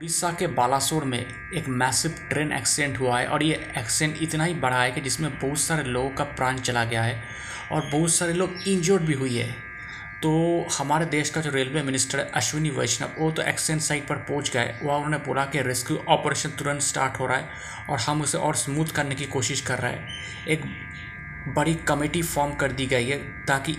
उड़ीसा के बालासोर में एक मैसिव ट्रेन एक्सीडेंट हुआ है और ये एक्सीडेंट इतना ही बड़ा है कि जिसमें बहुत सारे लोगों का प्राण चला गया है और बहुत सारे लोग इंजर्ड भी हुई है। तो हमारे देश का जो रेलवे मिनिस्टर है अश्विनी वैष्णव, वो तो एक्सीडेंट साइट पर पहुँच गए। वहाँ उन्होंने बोला कि रेस्क्यू ऑपरेशन तुरंत स्टार्ट हो रहा है और हम उसे और स्मूथ करने की कोशिश कर रहे हैं। एक बड़ी कमेटी फॉर्म कर दी गई है ताकि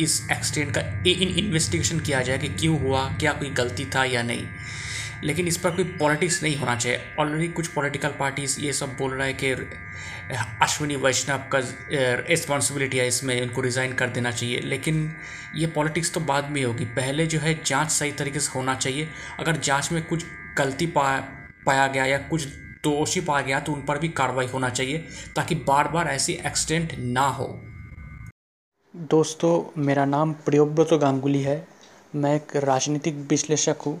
इस एक्सीडेंट का इन इन्वेस्टिगेशन किया जाए कि क्यों हुआ, क्या कोई गलती था या नहीं। लेकिन इस पर कोई पॉलिटिक्स नहीं होना चाहिए। ऑलरेडी कुछ पॉलिटिकल पार्टीज़ ये सब बोल रहा है कि अश्विनी, वैष्णव का रिस्पॉन्सिबिलिटी है इसमें, उनको रिज़ाइन कर देना चाहिए। लेकिन ये पॉलिटिक्स तो बाद में होगी। पहले जो है जाँच सही तरीके से होना चाहिए। अगर जाँच में कुछ गलती पा, पाया गया या कुछ दोषी पाया गया तो उन पर भी कार्रवाई होना चाहिए, ताकि बार बार ऐसी एक्सीडेंट ना हो। दोस्तों, मेरा नाम प्रियोव्रत गांगुली है। मैं एक राजनीतिक विश्लेषक हूँ।